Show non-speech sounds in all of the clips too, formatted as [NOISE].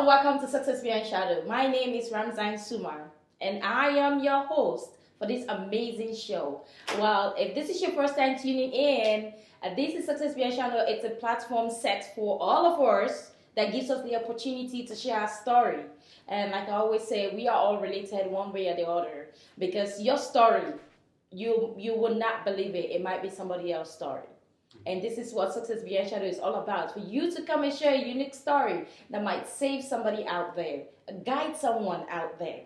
and welcome to Success Beyond Shadow. My name is Ramzan Sumar, and I am your host for this amazing show. Well, if this is your first time tuning in, uh, this is Success Beyond Shadow. It's a platform set for all of us that gives us the opportunity to share our story. And like I always say, we are all related one way or the other because your story, you you would not believe it. It might be somebody else's story. And this is what Success Beyond Shadow is all about. For you to come and share a unique story that might save somebody out there, guide someone out there.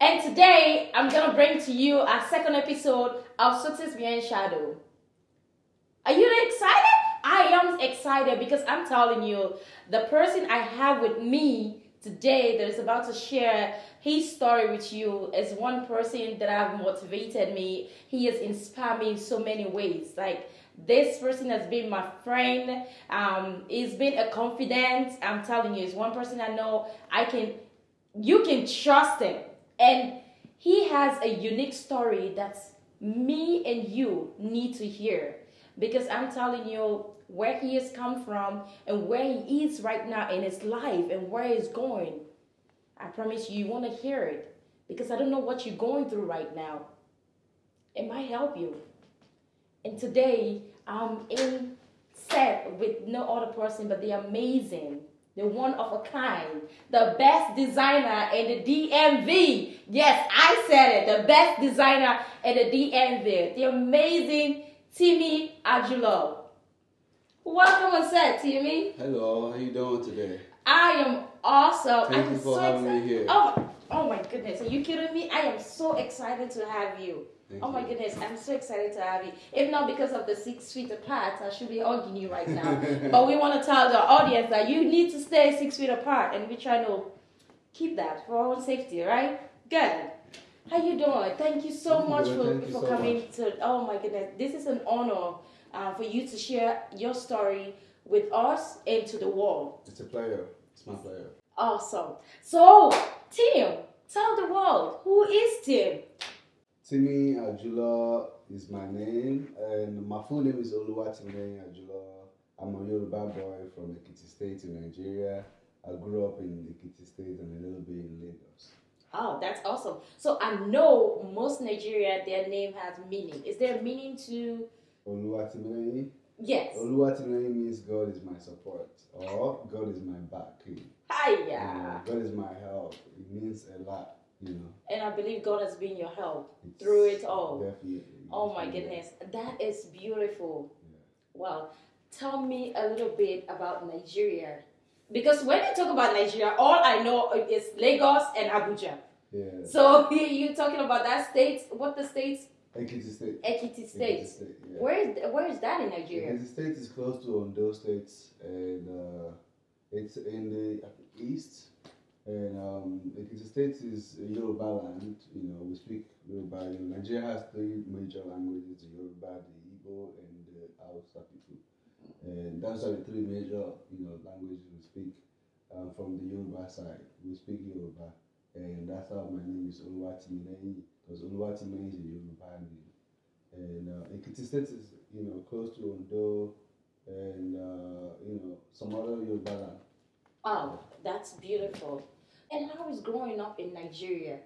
And today, I'm going to bring to you our second episode of Success Beyond Shadow. Are you excited? I am excited because I'm telling you, the person I have with me today that is about to share his story with you is one person that have motivated me. He has inspired me in so many ways. Like this person has been my friend. Um, he's been a confidant. I'm telling you, he's one person I know I can, you can trust him. And he has a unique story that's me and you need to hear. Because I'm telling you where he has come from and where he is right now in his life and where he's going. I promise you, you want to hear it. Because I don't know what you're going through right now. It might help you. And today I'm in set with no other person but the amazing, the one of a kind, the best designer in the DMV. Yes, I said it, the best designer in the DMV, the amazing Timmy Ajulo. Welcome on set, Timmy. Hello, how you doing today? I am awesome. Thank I'm you for so having excited. me here. Oh, oh my goodness, are you kidding me? I am so excited to have you. Thank oh my you. goodness, I'm so excited to have you. If not because of the six feet apart, I should be hugging you right now. [LAUGHS] but we want to tell the audience that you need to stay six feet apart, and we try to keep that for our own safety, right? Good. How you doing? Thank you so much for, for so coming much. to. Oh my goodness, this is an honor uh, for you to share your story with us and to the world. It's a player. It's my player. Awesome. So, Tim, tell the world who is Tim. Timmy Ajula is my name, and my full name is Oluwatimi Ajula. I'm a Yoruba boy from Ekiti State in Nigeria. I grew up in Ekiti State and a little bit in Lagos. Oh, that's awesome. So I know most Nigeria, their name has meaning. Is there a meaning to? Oluwatimi. Yes. Oluwatimi means God is my support, or God is my back. You Hiya. know, God is my help. It means a lot, you know. And I believe God has been your help It's through it all. Definitely. Oh my goodness, that is beautiful. Yeah. Well, tell me a little bit about Nigeria. Because when you talk about Nigeria, all I know is Lagos and Abuja. Yeah. So [LAUGHS] you're talking about that state, what the states? Ekiti State. Ekiti State. Ekiti State, yeah. Where is where is that in Nigeria? Ekiti State is close to Ondo State, and uh, it's in the east. And um, Ekiti State is Yoruba land. You know, we speak Yoruba. You know, Nigeria has three major languages: the Yoruba, the Igbo, and the Hausa people. And those are the three major, you know, languages we speak. Um, from the Yoruba side, we speak Yoruba, and that's how my name is Oluwatimileyin, because Oluwatimileyin is a Yoruba name. And uh, Ekiti State is, you know, close to Ondo and, uh, you know, some other Yoruba land. Oh, that's beautiful. And how is growing up in Nigeria?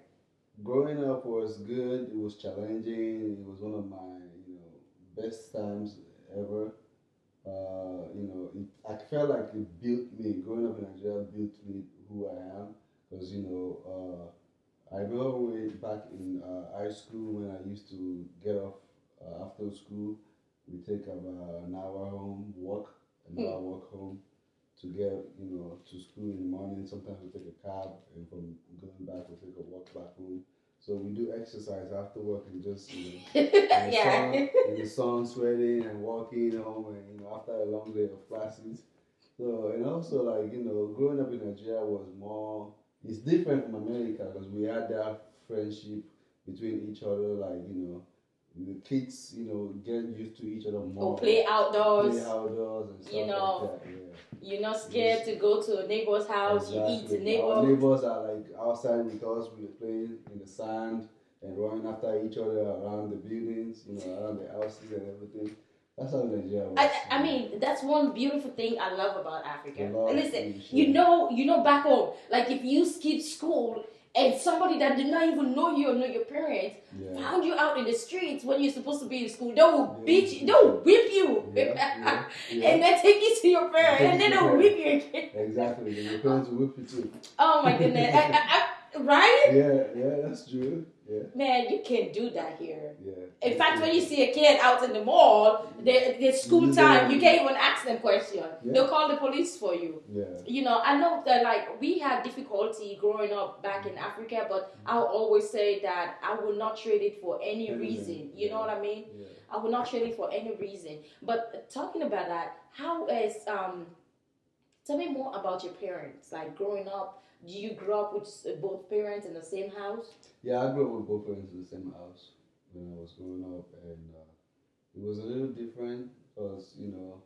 Growing up was good. It was challenging. It was one of my, you know, best times ever. Uh, you know, it, I felt like it built me. Growing up in Nigeria built me who I am. Because, you know, uh, I remember way back in uh, high school when I used to get off uh, after school, we take about an hour home, walk, an hour walk home to get, you know, to school in the morning. Sometimes we take a cab, and from going back, we take a walk back home. So we do exercise after work and just, you know, [LAUGHS] in the yeah. sun, in the sun, sweating and walking home, and you know, after a long day of classes. So and also like you know, growing up in Nigeria was more. It's different from America because we had that friendship between each other. Like you know, the kids, you know, get used to each other more. Or play outdoors. play outdoors and stuff You know, like that. Yeah. You're not scared to go to a neighbor's house. You eat the Exactly. Our neighbors are like outside with us. We were playing in the sand and running after each other around the buildings, you know, around the houses and everything. That's how Nigeria works. I, I mean, that's one beautiful thing I love about Africa. Love Listen, you know, you know, back home, like if you skip school and somebody that did not even know you or know your parents yeah. found you out in the streets when you're supposed to be in school, they will Yeah. beat you, they'll whip you, [LAUGHS] Yeah, and then take you to your parents, and then they'll whip you again. Exactly. Your parents will whip you too. Oh my goodness, I, I, I, right? Yeah, yeah, that's true. Yeah, Man, you can't do that here. yeah. In fact, when you see a kid out in the mall, they, it's school time. You can't even ask them questions. Yeah. They'll call the police for you. Yeah. You know, I know that like we had difficulty growing up back in Africa, but I'll always say that I will not trade it for any reason. You know what I mean? I will not trade it for any reason. But talking about that, how is um? Tell me more about your parents. Like growing up, you grow up with both parents in the same house? Yeah, I grew up with both parents in the same house when I was growing up, and uh, it was a little different because you know,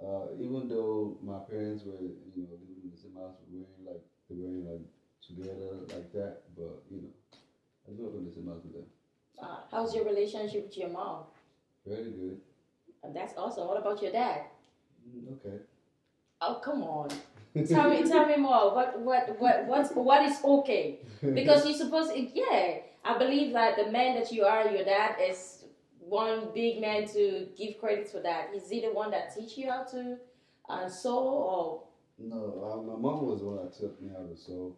uh, even though my parents were you know living in the same house, we weren't like they weren't like together like that, but you know, I grew up in the same house with them. Uh, how's your relationship with your mom? Very good. That's awesome. What about your dad? Mm, Okay. Oh come on. Tell me tell me more. What what what what's what is okay? Because you're supposed yeah. I believe that the man that you are, your dad is one big man to give credit for that. Is he the one that teach you how to uh, sew or No, uh, my mom was the one that taught me how to sew,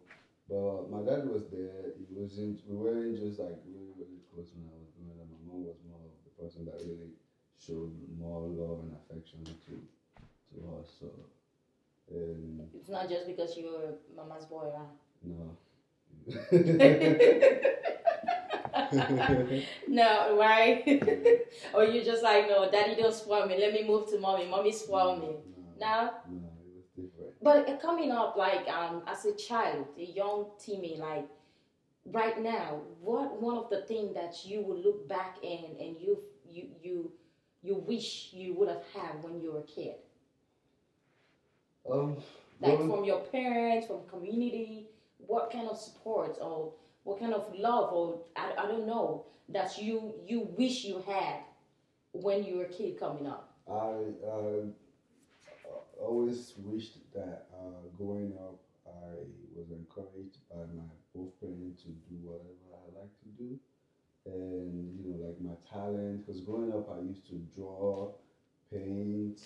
but my dad was there. He wasn't. We weren't just like really, really close when I was it. My mom was more of the person that really showed more love and affection to to us. So, and it's not just because you're mama's boy, huh? no. [LAUGHS] [LAUGHS] No, why? [LAUGHS] or you just like, no, daddy don't spoil me. Let me move to mommy. Mommy spoil me. No? No, it was different. But uh, coming up, like um, as a child, a young Timmy, like right now, what one of the things that you will look back in and you you you you wish you would have had when you were a kid, Um, like growing- from your parents, from community, what kind of support or what kind of love or I, I don't know that you you wish you had when you were a kid coming up. I uh, always wished that uh, growing up, I was encouraged by my both parents to do whatever I like to do, and you know, like my talent. Because growing up, I used to draw, paint.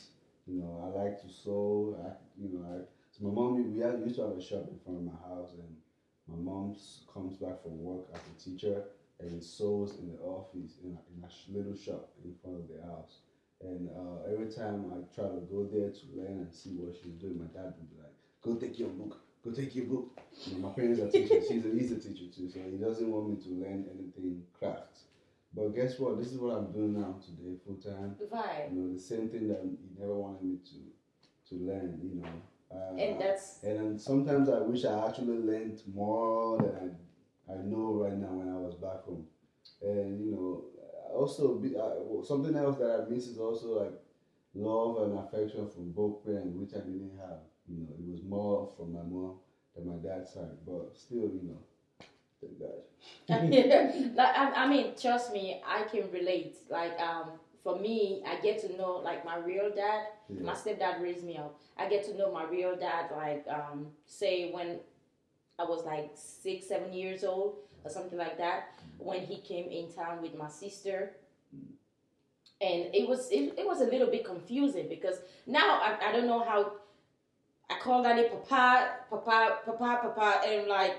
You know, I like to sew. I, you know, I, so my mom, we used to have a shop in front of my house, and my mom comes back from work as a teacher and sews in the office in a, in a little shop in front of the house. And uh, every time I try to go there to learn and see what she's doing, my dad would be like, "Go take your book. Go take your book." You know, my parents are teachers. She's a, he's a teacher too, so he doesn't want me to learn anything crafts. But guess what? This is what I'm doing now today, full time. Right. You know, the same thing that he never wanted me to to learn. You know, uh, And that's and then sometimes I wish I actually learned more than I, I know right now when I was back home. And you know, also be, uh, something else that I miss is also like love and affection from both parents, which I didn't have. You know, it was more from my mom than my dad's side, but still, you know, [LAUGHS] [LAUGHS] like, I, I mean, trust me, I can relate. Like, um, for me, I get to know like my real dad. Yeah. My stepdad raised me up. I get to know my real dad. Like, um, say when I was like six, seven years old or something like that. When he came in town with my sister, and it was it, it was a little bit confusing because now I, I don't know how I call daddy papa, papa, papa, papa, and like,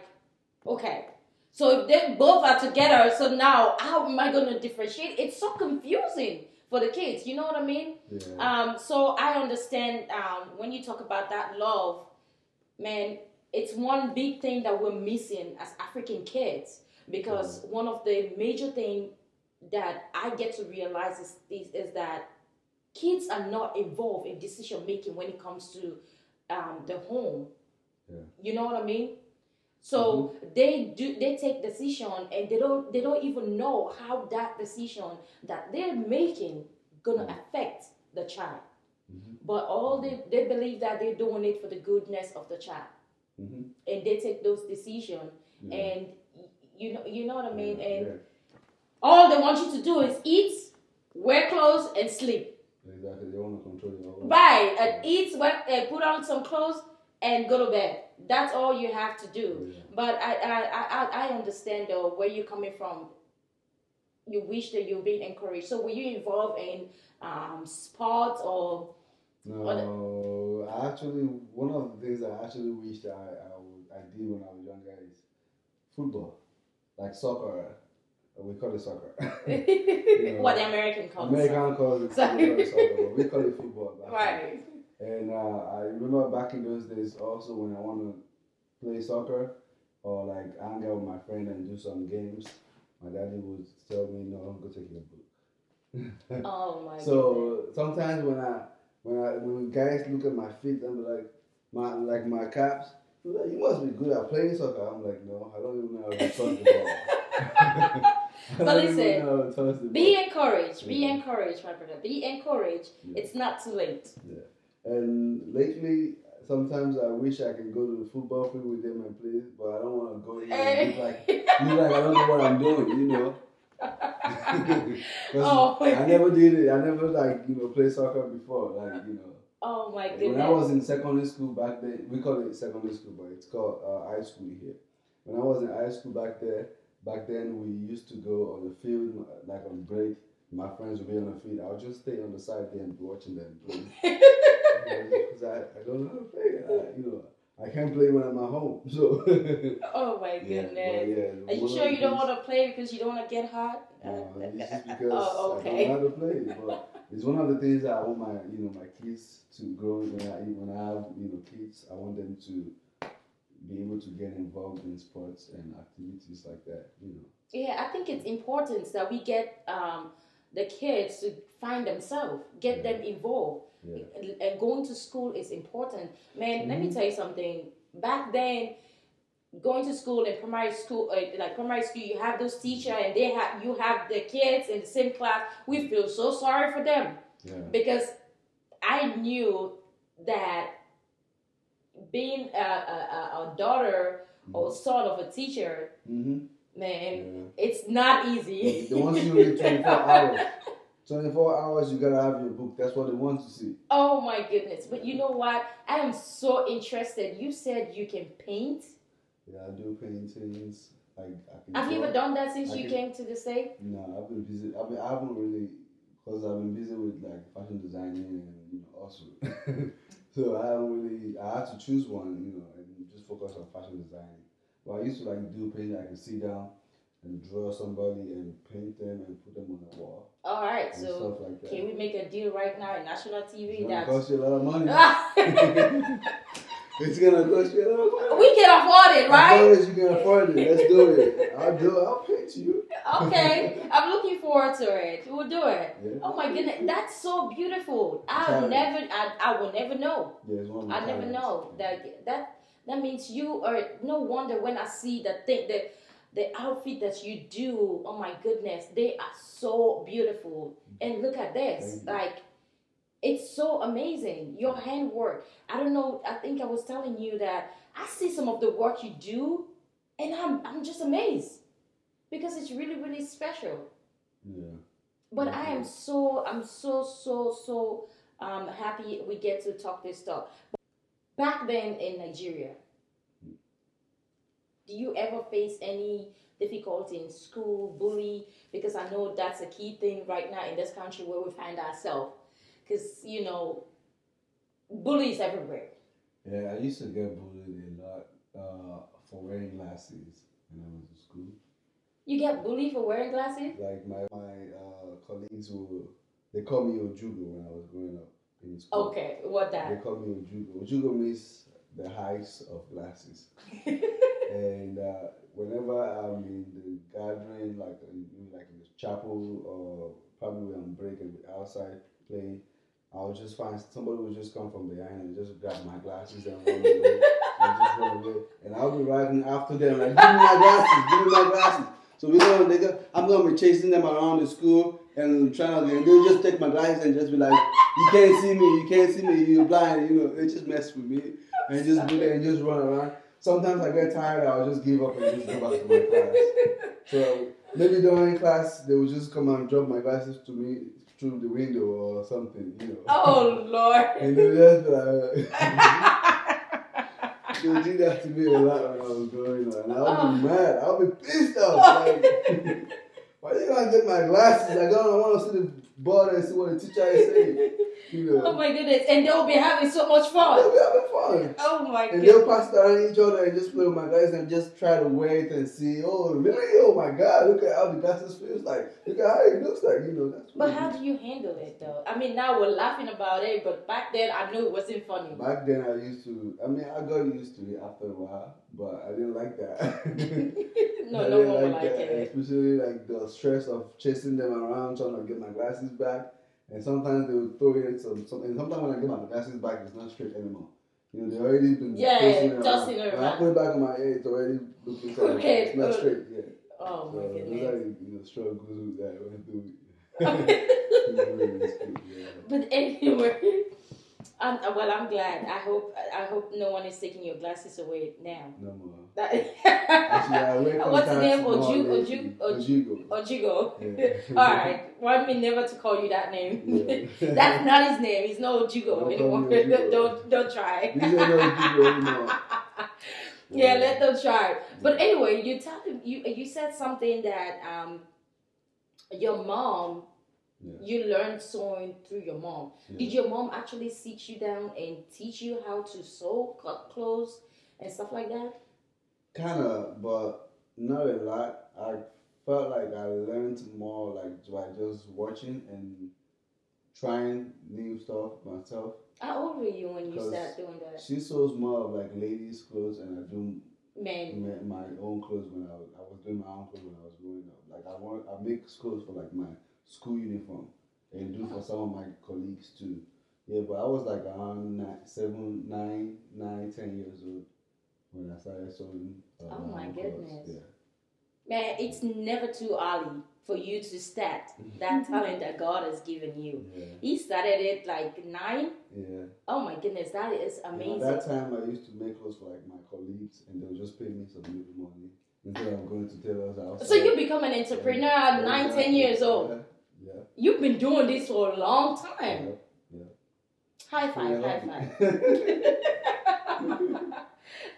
okay. So if they both are together, so now how am I going to differentiate? It's so confusing for the kids. You know what I mean? Yeah. Um, so I understand um, when you talk about that love, man. It's one big thing that we're missing as African kids because one of the major thing that I get to realize is, is is that kids are not involved in decision making when it comes to um, the home. Yeah. You know what I mean? So they do they take decision and they don't they don't even know how that decision that they're making gonna affect the child. Mhm. But all they they believe that they're doing it for the goodness of the child, Mhm. and they take those decisions. Yeah. And you know you know what I mean. And yeah. all they want you to do is eat, wear clothes, and sleep. Exactly. They want to control your Right. And eat, sweat, and put on some clothes and go to bed. That's all you have to do. Yeah. But I, I, I, I- understand though where you're coming from. You wish that you're being encouraged. So were you involved in um, sports or? No, I actually one of the things I actually wish I I, would, I did when I was younger is football, like soccer. We call it soccer. know, [LAUGHS] [LAUGHS] what the American calls it. American calls it, call it [LAUGHS] soccer, we call it football. then. And uh, I remember back in those days also when I want to play soccer or like hang out with my friend and do some games, my daddy would tell me, no, go take your book. [LAUGHS] Oh my goodness. so sometimes when I when I when guys look at my feet and be like my like my caps, like, you must be good at playing soccer. I'm like, no, I don't even know how to touch the ball. [LAUGHS] [LAUGHS] But listen, to Be encouraged. Be Yeah. encouraged, my brother. Be encouraged. Yeah. It's not too late. And lately, sometimes I wish I could go to the football field with them and play, but I don't want to go in and look like, look like I don't know what I'm doing, you know. [LAUGHS] [LAUGHS] Oh, I never did it. I never like you know play soccer before, like you know. oh my When. I was in secondary school back then, we call it secondary school, but it's called uh, high school here. When I was in high school back there, back then we used to go on the field like on break. My friends would be on the field. I would just stay on the side there and watching them play [LAUGHS] because I, I don't know how to play. I, you know, I can't play when I'm at home. So [LAUGHS] oh my goodness. but yeah, Are you sure you don't want to play because you don't want to get hot? No, Uh, [LAUGHS] because oh, I okay. don't know how to play. But it's one of the things that I want my you know my kids to grow when I when I have you know kids. I want them to be able to get involved in sports and activities like that. You know. Yeah, I think it's important that we get um, the kids to find themselves, get them involved. Yeah. And- going to school is important. Man, let me Mhm. tell you something. Back then, going to school in primary school, uh, like primary school, you have those teachers and they have you have the kids in the same class. We feel so sorry for them Yeah. because I knew that being a, a, a- daughter or son of a teacher, Mm-hmm. Man, Yeah. it's not easy. They want you to read 24 [LAUGHS] hours. 24 hours, you gotta have your book. That's what they want to see. Oh my goodness. But you know what? I am so interested. You said you can paint. Yeah, I do paintings. Like I can. Have you ever done that since I you can- came to the state? No, I've been busy. I mean, I haven't really, because I've been busy with like fashion designing and you know also. [LAUGHS] so I haven't really. I had to choose one, you know, and just focus on fashion designing. But I used to like do painting. I could sit down and draw somebody and paint them and put them on the wall All right. So stuff like that. can we make a deal right now in national It's TV? gonna That's cost you a lot of money. [LAUGHS] it's gonna cost you a lot of money. We can afford it, right? As long as you can afford it, let's do it. I'll do it. I'll paint you. [LAUGHS] Okay. I'm looking forward to it. We'll do it. Yeah. Oh my goodness, that's so beautiful. Talent. never, I, I will never know. Yeah, it's one of my I never know that that that means you are no wonder when I see the thing the the outfit that you do. Oh my goodness, they are so beautiful. And look at this, like it's so amazing. Your handwork. I don't know. I think I was telling you that I see some of the work you do, and I'm I'm just amazed because it's really really special. Yeah. But I am so I'm so so so um happy we get to talk this talk. Back then in Nigeria, do you ever face any difficulty in school, bully? Because I know that's a key thing right now in this country where we find ourselves. Because you know, bullies everywhere. Yeah, I used to get bullied a lot uh, for wearing glasses when I was in school. You get bullied for wearing glasses. Like my my uh, colleagues who they call me Ojugo when I was growing up in school. Okay, what They that? call me Ojugo. Ojugo means the heights of glasses. [LAUGHS] and uh, whenever I'm in the gathering, like in, like in the chapel or probably when I'm breaking outside playing, I'll just find somebody will just come from behind and just grab my glasses and run away [LAUGHS] and just run away. And I'll be riding after them like, give me my glasses, give me my glasses. So we know they go, I'm gonna be chasing them around the school and trying to, and they'll just take my glasses and just be like, you can't see me, you can't see me, you're blind, you know. They just mess with me and just do and just run around. Sometimes I get tired, I'll just give up and just go back to my class. So maybe during class, they will just come and drop my glasses to me through the window or something, you know. Oh Lord. and they just like, [LAUGHS] they would do that to me a lot when I was growing up, and I would Oh. be mad. I'll be pissed off. Like, [LAUGHS] why you gonna get my glasses? I don't want to see the board and see what the teacher is saying. You know, Oh my goodness. And they'll be having so much fun. they'll be having fun. Oh my And goodness. they'll pass it around each other and just play with my glasses and just try to wait and see. Oh, really? Oh my God! Look at how the glasses feels like. Look at how it looks like. You know, that's. But how do you handle it though? I mean, now we're laughing about it, but back then I knew it wasn't funny. Back then, I used to. I mean, I got used to it after a while, but I didn't like that. [LAUGHS] no, I no didn't one would like that, it. Especially like the stress of chasing them around, trying to get my glasses back. And sometimes they would throw in some, some and sometimes when I get my glasses back, it's not straight anymore. You know, they already been Yeah, tossing tossing around. When I put it back on my head, it's already looking [LAUGHS] Okay, It's not straight, yeah. Oh So my those are goodness. the you know, struggles that went through. [LAUGHS] yeah. but anyway, um, well, I'm glad. I hope I hope no one is taking your glasses away now. No more. That, [LAUGHS] Actually, [LAUGHS] What's the name? contacts more Oju- lately. Oju- Oju- Ojigo. Ojigo. Yeah. [LAUGHS] All right, want me never to call you that name. Yeah. That's not his name. He's no Ojigo Don't call anymore. me Ojigo. don't don't try. These ain't no Ojigo anymore. yeah, let them try. But anyway, you tell him you you said something that um your mom Yeah. you learned sewing through your mom. Yeah. Did your mom actually sit you down and teach you how to sew, cut clothes, and stuff like that? Kind of, but not a lot. I felt like I learned more like by just watching and trying new stuff myself. How old were you when you started doing that? She sews more of like ladies' clothes, and I do ma- my own clothes when I was I was doing my own clothes when I was growing up. Like I want I make clothes for like my school uniform and do for some of my colleagues too. Yeah, but I was like around nine, seven, nine, nine, ten years old when I started sewing. Uh, Oh my clothes. goodness. Yeah. man, it's never too early for you to start [LAUGHS] that talent that God has given you. Yeah. He started it like nine. Yeah. Oh my goodness, that is amazing. At that time, I used to make clothes for like my colleagues, and they'll just pay me some little money instead of going to tailors' house. So you become an entrepreneur at nine, ten years old. Yeah. Yeah. You've been doing this for a long time. yeah. High five, high [LAUGHS] five.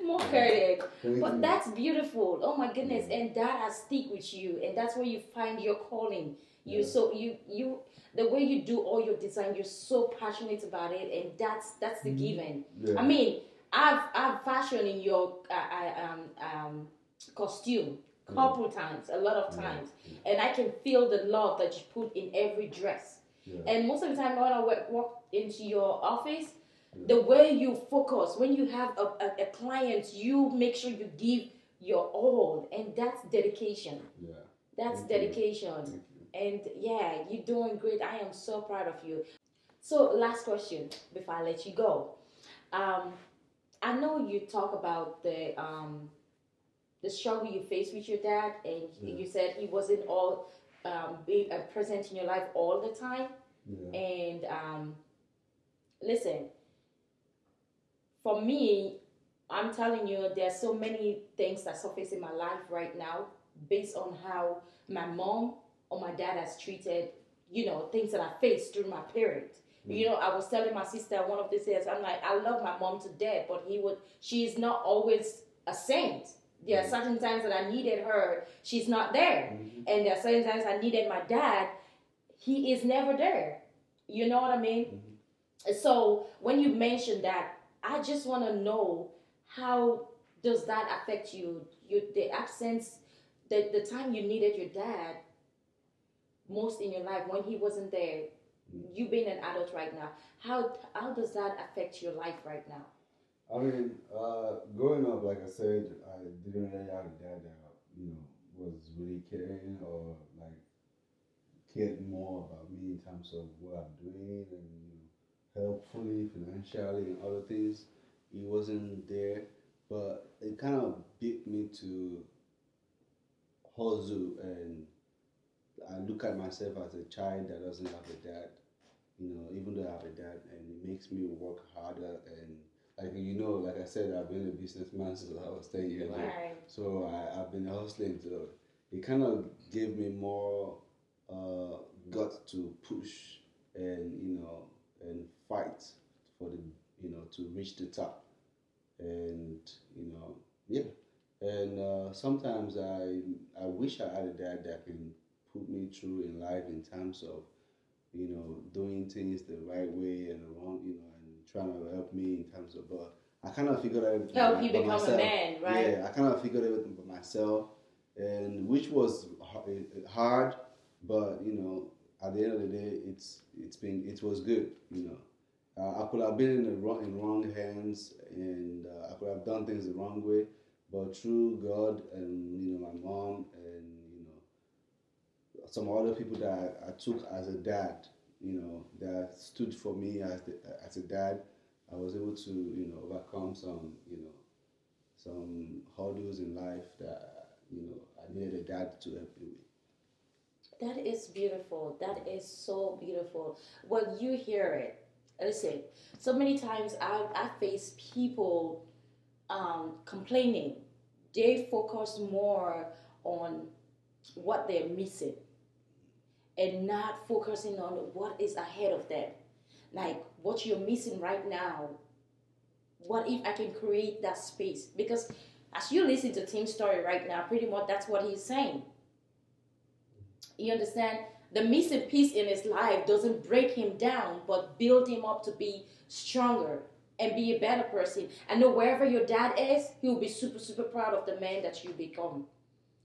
More credit. But that's beautiful. Oh my goodness. And that has stick with you. And that's where you find your calling. You Yeah. so you you the way you do all your design, you're so passionate about it and that's that's the Mhm. given. Yeah. I mean, I've I've fashioned in your uh, I, um um costume couple times, a lot of times, and I can feel the love that you put in every dress. And most of the time, when I wa- walk into your office, the way you focus, when you have a, a, a client, you make sure you give your all, and that's dedication. yeah. That's Thank dedication. And yeah, you're doing great. I am so proud of you. So, last question before I let you go. Um, I know you talk about the um, the struggle you faced with your dad, and Yeah. you said he wasn't all um, being uh, present in your life all the time. Yeah. And um, listen, for me, I'm telling you, there are so many things that surface in my life right now based on how my mom or my dad has treated, you know, things that I faced through my parents. You know, I was telling my sister one of these days, I'm like, I love my mom to death, but he would, she's not always a saint. There are certain times that I needed her, she's not there. Mhm. And there are certain times I needed my dad, he is never there. You know what I mean? So when you mention that, I just want to know how does that affect you? You the absence, the the time you needed your dad most in your life when he wasn't there. You being an adult right now, how how does that affect your life right now? I mean, uh, growing up, like I said, I didn't really have a dad that you know was really caring or like cared more about me in terms of what I'm doing and you know, helpfully financially and other things. He wasn't there, but it kind of beat me to hustle and I look at myself as a child that doesn't have a dad. You know, even though I have a dad, and it makes me work harder and like you know, like I said, I've been a businessman since I was ten years old. So I, I've been hustling. So it kind of gave me more uh, got to push and you know and fight for the you know to reach the top, and you know yeah, and uh, sometimes I I wish I had a dad that can put me through in life in terms of you know doing things the right way and the wrong you know trying to help me in terms of but I kind of figured out help you become myself. a man, right? Yeah, I kind of figured everything by myself, and which was hard, but you know, at the end of the day, it's it's been it was good. You know, uh, I could have been in the wrong in wrong hands, and uh, I could have done things the wrong way, but through God and you know my mom and you know some other people that I, I took as a dad, you know, that stood for me as the, as a dad I was able to, you know, overcome some, you know, some hurdles in life that, you know, I needed a dad to help me with. That is beautiful. That is so beautiful. When you hear it, listen, so many times I, I face people um, complaining. They focus more on what they're missing and not focusing on what is ahead of them. Like what you're missing right now what if i can create that space? Because as you listen to tim's story right now pretty much that's what he's saying. You understand? The missing piece in his life doesn't break him down but build him up to be stronger and be a better person. And know wherever your dad is he will be super super proud of the man that you become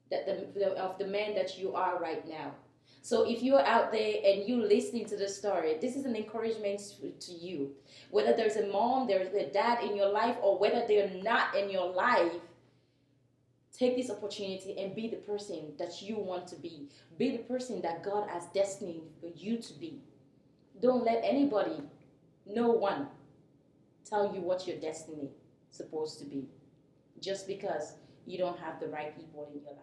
that the, of the man that you are right now so if you're out there and you're listening to the story, this is an encouragement to you. Whether there's a mom, there's a dad in your life, or whether they're not in your life, take this opportunity and be the person that you want to be. Be the person that God has destined for you to be. Don't let anybody, no one, tell you what your destiny is supposed to be. Just because you don't have the right people in your life.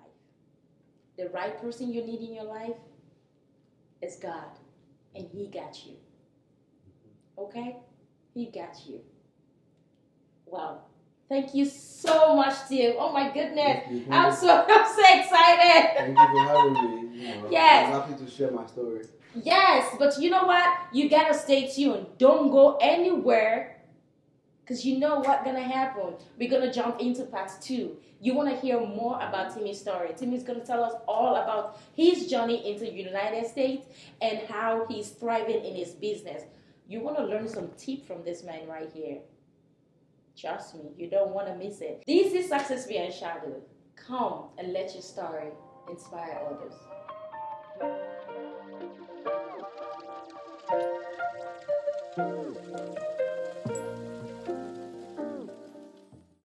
The right person you need in your life is God, and He got you. Okay? He got you. Wow. Thank you so much, Tim. Oh my goodness. I'm so [LAUGHS] I'm so excited. Thank you for having me. [LAUGHS] You know, yes. I'm happy to share my story. Yes, but you know what? You gotta stay tuned. Don't go anywhere because you know what's gonna happen. We're gonna jump into part two. You wanna hear more about Timmy's story. Timmy's gonna tell us all about his journey into the United States and how he's thriving in his business. You wanna learn some tip from this man right here. Trust me, you don't wanna miss it. This is Success Beyond Shadow. Come and let your story inspire others.